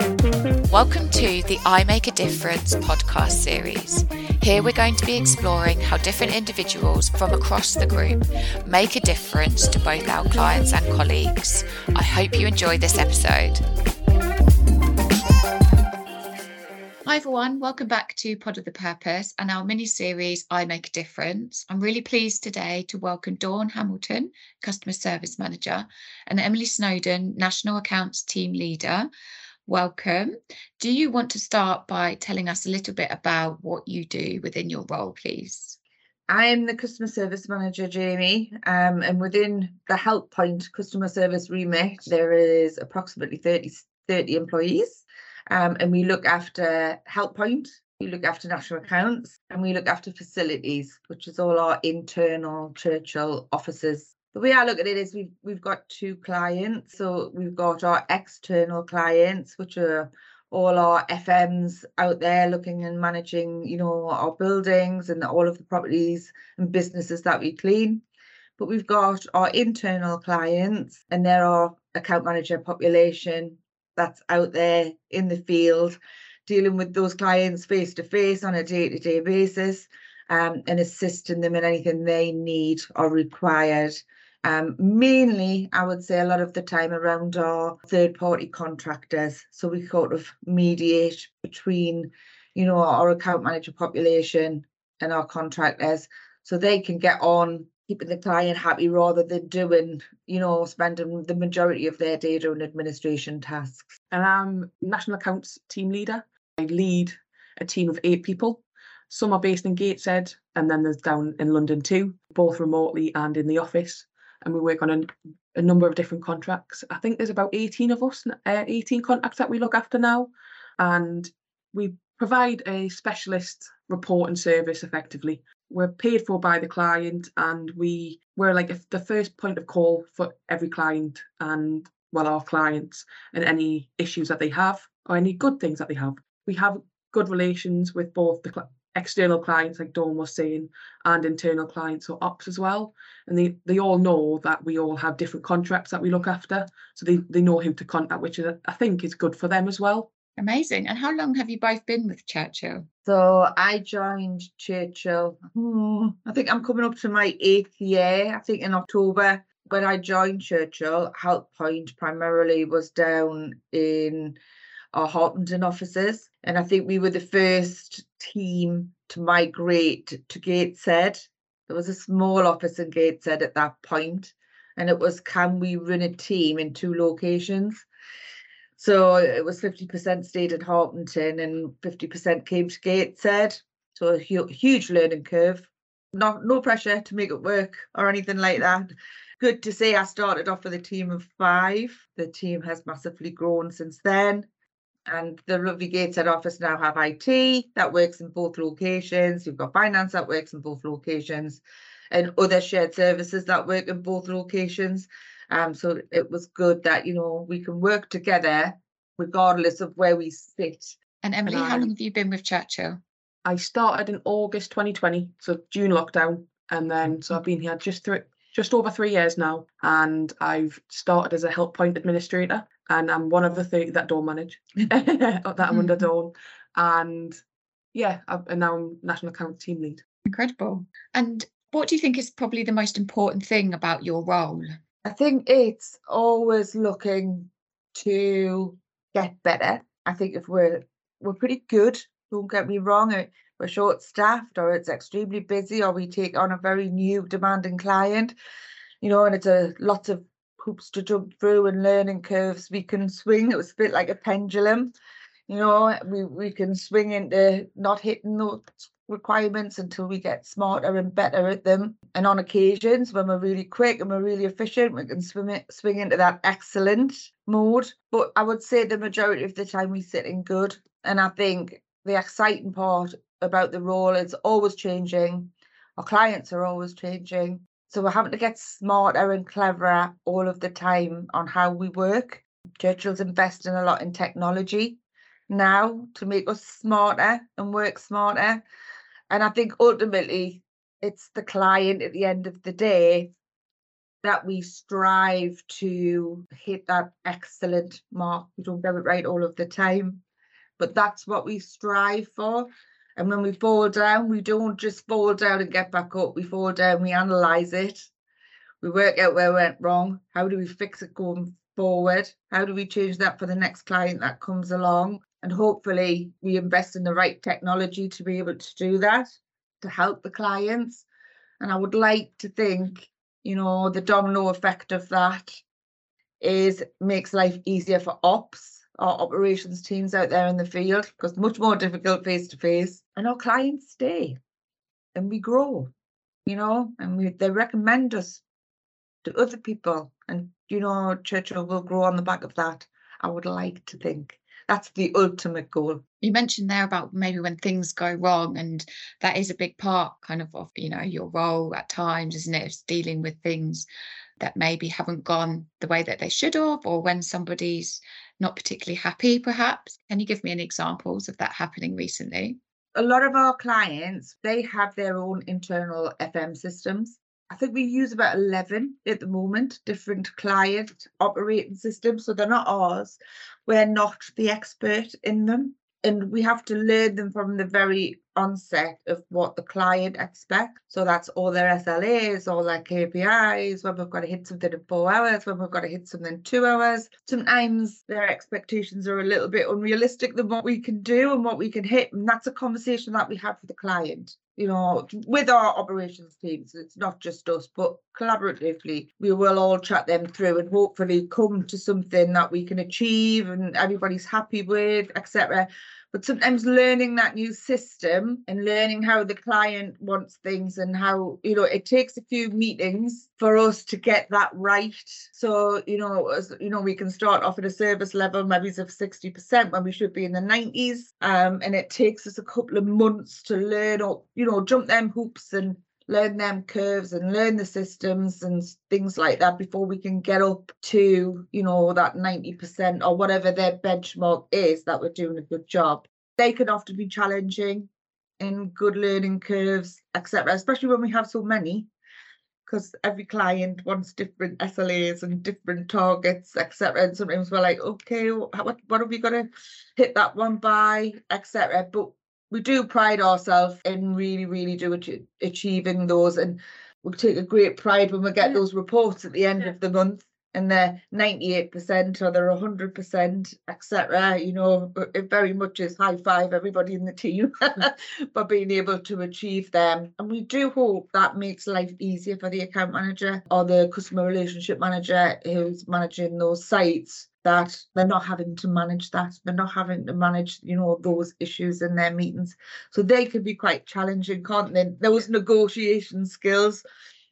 Welcome to the I Make a Difference podcast series. Here we're going to be exploring how different individuals from across the group make a difference to both our clients and colleagues. I hope you enjoy this episode. Hi everyone, welcome back to Pod of the Purpose and our mini series I Make a Difference. I'm really pleased today to welcome Dawn Hamilton, Customer Service Manager, and Emily Snowdon, National Accounts Team Leader. Welcome. Do you want to start by telling us a little bit about what you do within your role, please? I am the customer service manager, Jaime, um, and within the Help Point customer service remit, there is approximately 30, 30 employees. Um, and we look after Help Point, we look after national accounts, and we look after facilities, which is all our internal Churchill offices. The way I look at it is we've we've got two clients. So we've got our external clients, which are all our FMs out there looking and managing, you know, our buildings and all of the properties and businesses that we clean. But we've got our internal clients, and they're our account manager population that's out there in the field dealing with those clients face to face on a day-to-day basis um, and assisting them in anything they need or required um, mainly i would say a lot of the time around our third party contractors so we sort of mediate between you know our account manager population and our contractors so they can get on keeping the client happy rather than doing, you know, spending the majority of their day doing administration tasks. And I'm National Accounts Team Leader. I lead a team of eight people. Some are based in Gateshead, and then there's down in London too, both remotely and in the office. And we work on a, a number of different contracts. I think there's about 18 of us, uh, 18 contracts that we look after now. And we provide a specialist reporting service effectively we're paid for by the client and we we're like the first point of call for every client and well our clients and any issues that they have or any good things that they have we have good relations with both the external clients like Dawn was saying and internal clients or ops as well and they they all know that we all have different contracts that we look after so they, they know who to contact which is, I think is good for them as well Amazing. And how long have you both been with Churchill? So I joined Churchill. Hmm, I think I'm coming up to my eighth year. I think in October when I joined Churchill, Help Point primarily was down in our Harpenden offices. And I think we were the first team to migrate to Gateshead. There was a small office in Gateshead at that point, and it was can we run a team in two locations? So it was 50% stayed at Harpenden and 50% came to Gateshead. So a hu- huge learning curve. Not no pressure to make it work or anything like that. Good to say I started off with a team of five. The team has massively grown since then. And the lovely Gateshead office now have IT that works in both locations. You've got finance that works in both locations and other shared services that work in both locations. Um, so it was good that, you know, we can work together regardless of where we sit. And Emily, and how long have you been with Churchill? I started in August 2020, so June lockdown. And then, so I've been here just through just over three years now. And I've started as a help point administrator. And I'm one of the 30 that don't manage, that I'm under Dawn. And yeah, I've, and now I'm national account team lead. Incredible. And what do you think is probably the most important thing about your role? I think it's always looking to get better. I think if we're we're pretty good, don't get me wrong, uh, we're short staffed or it's extremely busy or we take on a very new demanding client, you know, and it's a lots of hoops to jump through and learning curves we can swing. It was a bit like a pendulum. You know, we, we can swing into not hitting those requirements until we get smarter and better at them. And on occasions, when we're really quick and we're really efficient, we can swim it, swing into that excellent mode. But I would say the majority of the time we sit in good. And I think the exciting part about the role is always changing. Our clients are always changing. So we're having to get smarter and cleverer all of the time on how we work. Churchill's investing a lot in technology now to make us smarter and work smarter. And I think ultimately it's the client at the end of the day that we strive to hit that excellent mark. We don't get it right all of the time, but that's what we strive for. And when we fall down, we don't just fall down and get back up. We fall down, we analyze it, we work out where we went wrong. How do we fix it going forward? How do we change that for the next client that comes along? And hopefully, we invest in the right technology to be able to do that to help the clients. And I would like to think, you know, the domino effect of that is makes life easier for ops, our operations teams out there in the field, because much more difficult face to face, and our clients stay and we grow, you know, and we they recommend us to other people. And you know, Churchill will grow on the back of that. I would like to think that's the ultimate goal. You mentioned there about maybe when things go wrong, and that is a big part kind of of you know your role at times, isn't it? It's dealing with things that maybe haven't gone the way that they should have, or when somebody's not particularly happy, perhaps. Can you give me any examples of that happening recently? A lot of our clients, they have their own internal FM systems. I think we use about 11 at the moment, different client operating systems. So they're not ours. We're not the expert in them. And we have to learn them from the very onset of what the client expects. So that's all their SLAs, all their KPIs, when we've got to hit something in four hours, when we've got to hit something in two hours. Sometimes their expectations are a little bit unrealistic than what we can do and what we can hit. And that's a conversation that we have with the client you know, with our operations teams, it's not just us, but collaboratively, we will all chat them through and hopefully come to something that we can achieve and everybody's happy with, etc but sometimes learning that new system and learning how the client wants things and how you know it takes a few meetings for us to get that right. So you know as you know we can start off at a service level maybe of 60% when we should be in the 90s um, and it takes us a couple of months to learn or you know jump them hoops and learn them curves and learn the systems and things like that before we can get up to you know that 90% or whatever their benchmark is that we're doing a good job they can often be challenging in good learning curves etc especially when we have so many because every client wants different SLAs and different targets, etc. And sometimes we're like, okay, what, what are we going to hit that one by, etc. But we do pride ourselves in really, really do achieving those, and we take a great pride when we get yeah. those reports at the end yeah. of the month and they're 98% or they're 100%, etc. You know, it very much is high five everybody in the team for being able to achieve them. And we do hope that makes life easier for the account manager or the customer relationship manager who's managing those sites that they're not having to manage that they're not having to manage you know those issues in their meetings so they can be quite challenging can't they those negotiation skills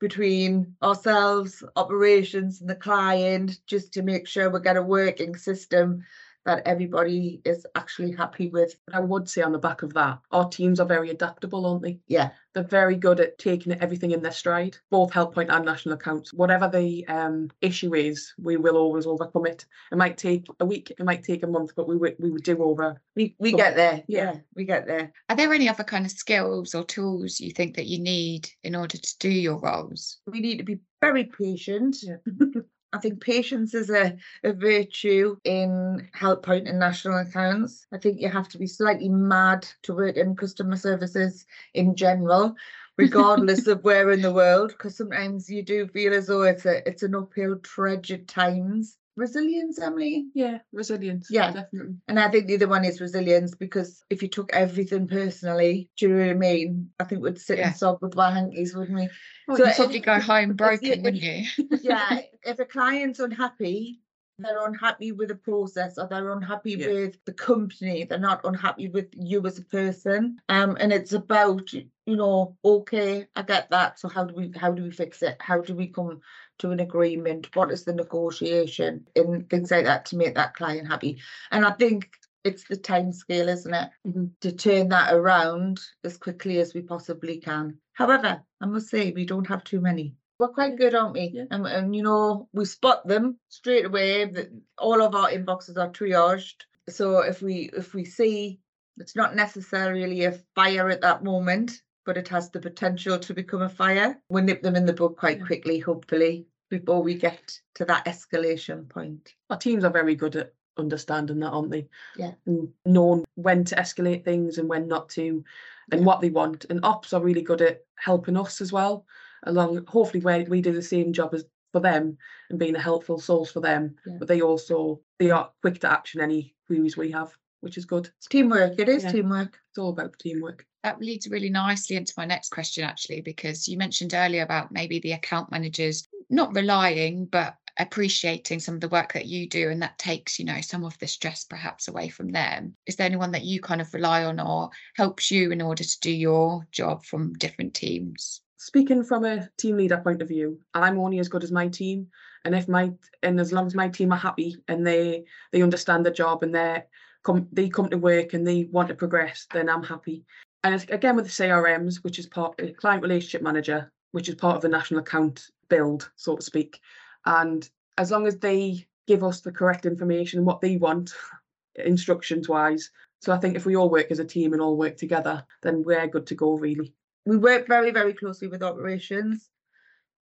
between ourselves operations and the client just to make sure we get a working system that everybody is actually happy with. But I would say on the back of that, our teams are very adaptable, aren't they? Yeah. They're very good at taking everything in their stride, both Helppoint and national accounts. Whatever the um, issue is, we will always overcome it. It might take a week, it might take a month, but we would we would do over. We we get there. Yeah. yeah, we get there. Are there any other kind of skills or tools you think that you need in order to do your roles? We need to be very patient. Yeah. I think patience is a, a virtue in Helppoint and national accounts. I think you have to be slightly mad to work in customer services in general, regardless of where in the world, because sometimes you do feel as though it's a it's an uphill trudge at times resilience, Emily? Yeah, resilience. Yeah, definitely. And I think the other one is resilience because if you took everything personally, do you know what I mean? I think we'd sit yeah. and sob with our hankies, wouldn't we? Well, so you'd probably go home broken, wouldn't you? yeah. If a client's unhappy, they're unhappy with the process or they're unhappy yeah. with the company they're not unhappy with you as a person. Um and it's about you know okay i get that so how do we how do we fix it? How do we come to an agreement? What is the negotiation? And things like that to make that client happy. And i think it's the time scale isn't it? Mm-hmm. to turn that around as quickly as we possibly can. However i must say we don't have too many we're quite good, aren't we? Yeah. And, and you know, we spot them straight away. That all of our inboxes are triaged. So if we if we see it's not necessarily a fire at that moment, but it has the potential to become a fire, we nip them in the bud quite quickly, hopefully. before we get to that escalation point. Our teams are very good at understanding that, aren't they? Yeah. And knowing when to escalate things and when not to, and Yeah. what they want. And ops are really good at helping us as well. Along, hopefully, we we do the same job as for them and being a helpful source for them. Yeah. But they also they are quick to action any queries we have, which is good. It's teamwork, it is Yeah. teamwork. It's all about teamwork. That leads really nicely into my next question, actually, because you mentioned earlier about maybe the account managers not relying, but appreciating some of the work that you do, and that takes, you know, some of the stress perhaps away from them. Is there anyone that you kind of rely on or helps you in order to do your job from different teams? Speaking from a team leader point of view, I'm only as good as my team. And if my and as long as my team are happy and they they understand the job and they come they come to work and they want to progress, then I'm happy. And it's, again with the CRMs, which is part uh, client relationship manager, which is part of the national account build, so to speak. And as long as they give us the correct information, what they want, instructions wise. So I think if we all work as a team and all work together, then we're good to go really. We work very, very closely with operations,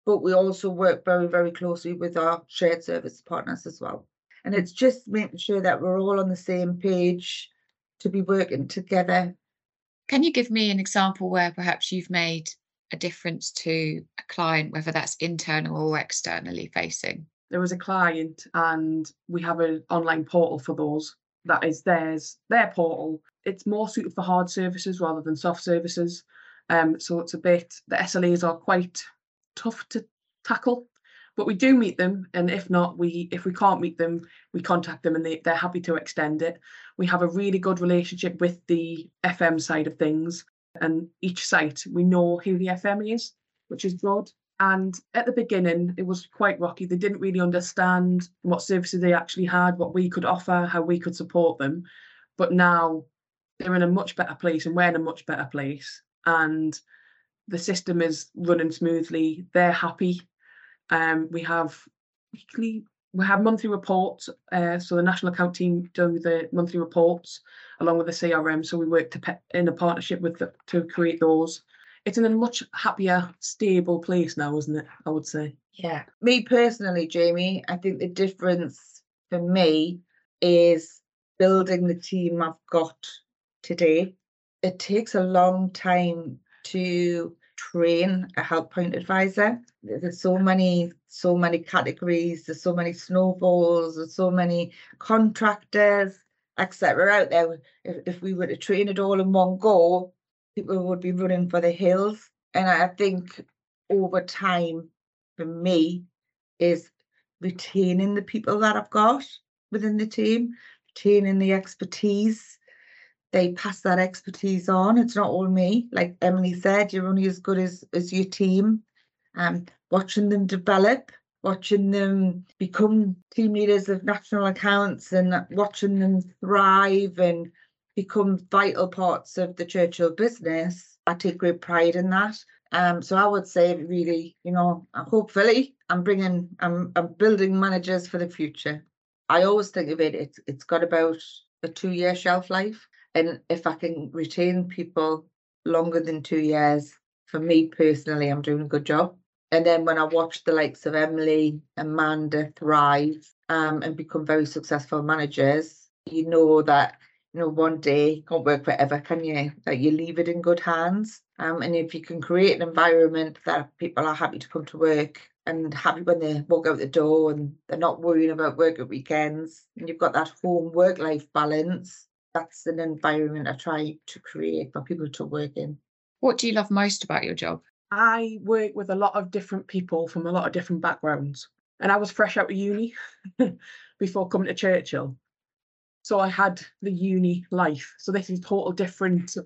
but we also work very, very closely with our shared service partners as well. And it's just making sure that we're all on the same page to be working together. Can you give me an example where perhaps you've made a difference to a client, whether that's internal or externally facing? there was a client and we have an online portal for those that is theirs their portal it's more suited for hard services rather than soft services um so it's a bit the slas are quite tough to tackle but we do meet them and if not we if we can't meet them we contact them and they, they're happy to extend it we have a really good relationship with the fm side of things and each site we know who the fm is which is good and at the beginning, it was quite rocky. They didn't really understand what services they actually had, what we could offer, how we could support them. But now they're in a much better place and we're in a much better place. And the system is running smoothly. They're happy. Um, we have weekly, we have monthly reports. Uh, so the national account team do the monthly reports along with the CRM. So we work to pe- in a partnership with the, to create those it's in a much happier, stable place now, isn't it? I would say. Yeah. Me personally, Jaime, I think the difference for me is building the team I've got today. It takes a long time to train a help point advisor. There's so many, so many categories, there's so many snowballs, there's so many contractors, etc. out there. If, if we were to train it all in one go, people would be running for the hills. And I think over time, for me, is retaining the people that I've got within the team, retaining the expertise. They pass that expertise on. It's not all me. Like Emily said, you're only as good as, as your team. Um, watching them develop, watching them become team leaders of national accounts and watching them thrive and become vital parts of the Churchill business. I take great pride in that. Um, so I would say really, you know, hopefully I'm bringing, I'm, I'm building managers for the future. I always think of it, it's, it's got about a two year shelf life. And if I can retain people longer than two years, for me personally, I'm doing a good job. And then when I watch the likes of Emily, Amanda thrive um, and become very successful managers, you know that you know, one day you can't work forever, can you? That you leave it in good hands. Um, and if you can create an environment that people are happy to come to work and happy when they walk out the door and they're not worrying about work at weekends, and you've got that home work life balance, that's an environment I try to create for people to work in. What do you love most about your job? I work with a lot of different people from a lot of different backgrounds. And I was fresh out of uni before coming to Churchill. So I had the uni life. So this is total different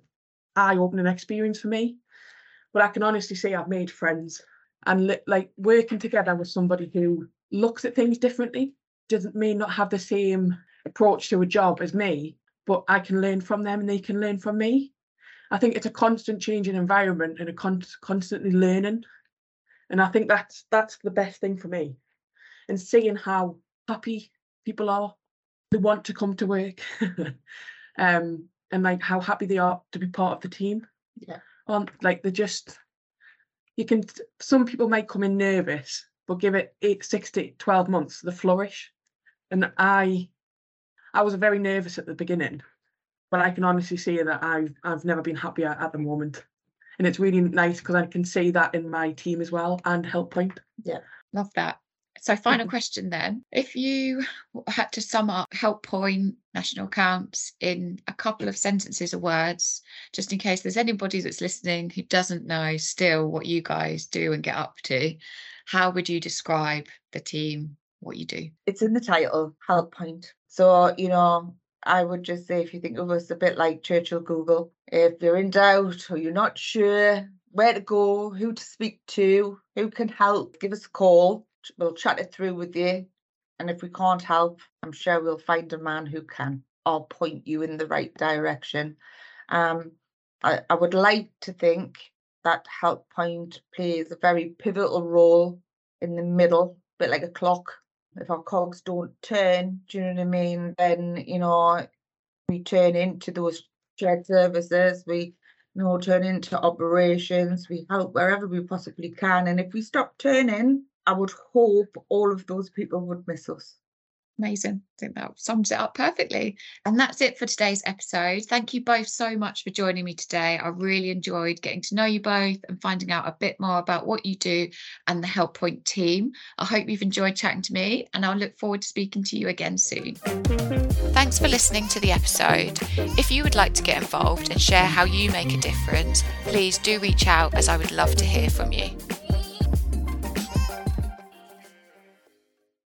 eye-opening experience for me. But I can honestly say I've made friends and li- like working together with somebody who looks at things differently, doesn't mean not have the same approach to a job as me, but I can learn from them and they can learn from me. I think it's a constant changing environment and a con- constantly learning. And I think that's that's the best thing for me. And seeing how happy people are, they want to come to work. um, and like how happy they are to be part of the team. Yeah. On like they just you can some people might come in nervous but give it eight, six to 12 months, they flourish. And I, I was very nervous at the beginning, but I can honestly say that I've, I've never been happier at the moment. And it's really nice because I can see that in my team as well and Help Point. Yeah, love that. So, final mm-hmm. question then. If you had to sum up Help Point national accounts in a couple of sentences or words, just in case there's anybody that's listening who doesn't know still what you guys do and get up to, how would you describe the team, what you do? It's in the title, Help Point. So, you know, I would just say if you think of us a bit like Churchill Google, if you're in doubt or you're not sure where to go, who to speak to, who can help, give us a call. We'll chat it through with you. And if we can't help, I'm sure we'll find a man who can or point you in the right direction. Um, I, I would like to think that Help Point plays a very pivotal role in the middle, a bit like a clock. If our cogs don't turn, do you know what I mean? Then, you know, we turn into those shared services, we you know, turn into operations, we help wherever we possibly can. And if we stop turning, I would hope all of those people would miss us. Amazing. I think that sums it up perfectly. And that's it for today's episode. Thank you both so much for joining me today. I really enjoyed getting to know you both and finding out a bit more about what you do and the Help Point team. I hope you've enjoyed chatting to me and I'll look forward to speaking to you again soon. Thanks for listening to the episode. If you would like to get involved and share how you make a difference, please do reach out as I would love to hear from you.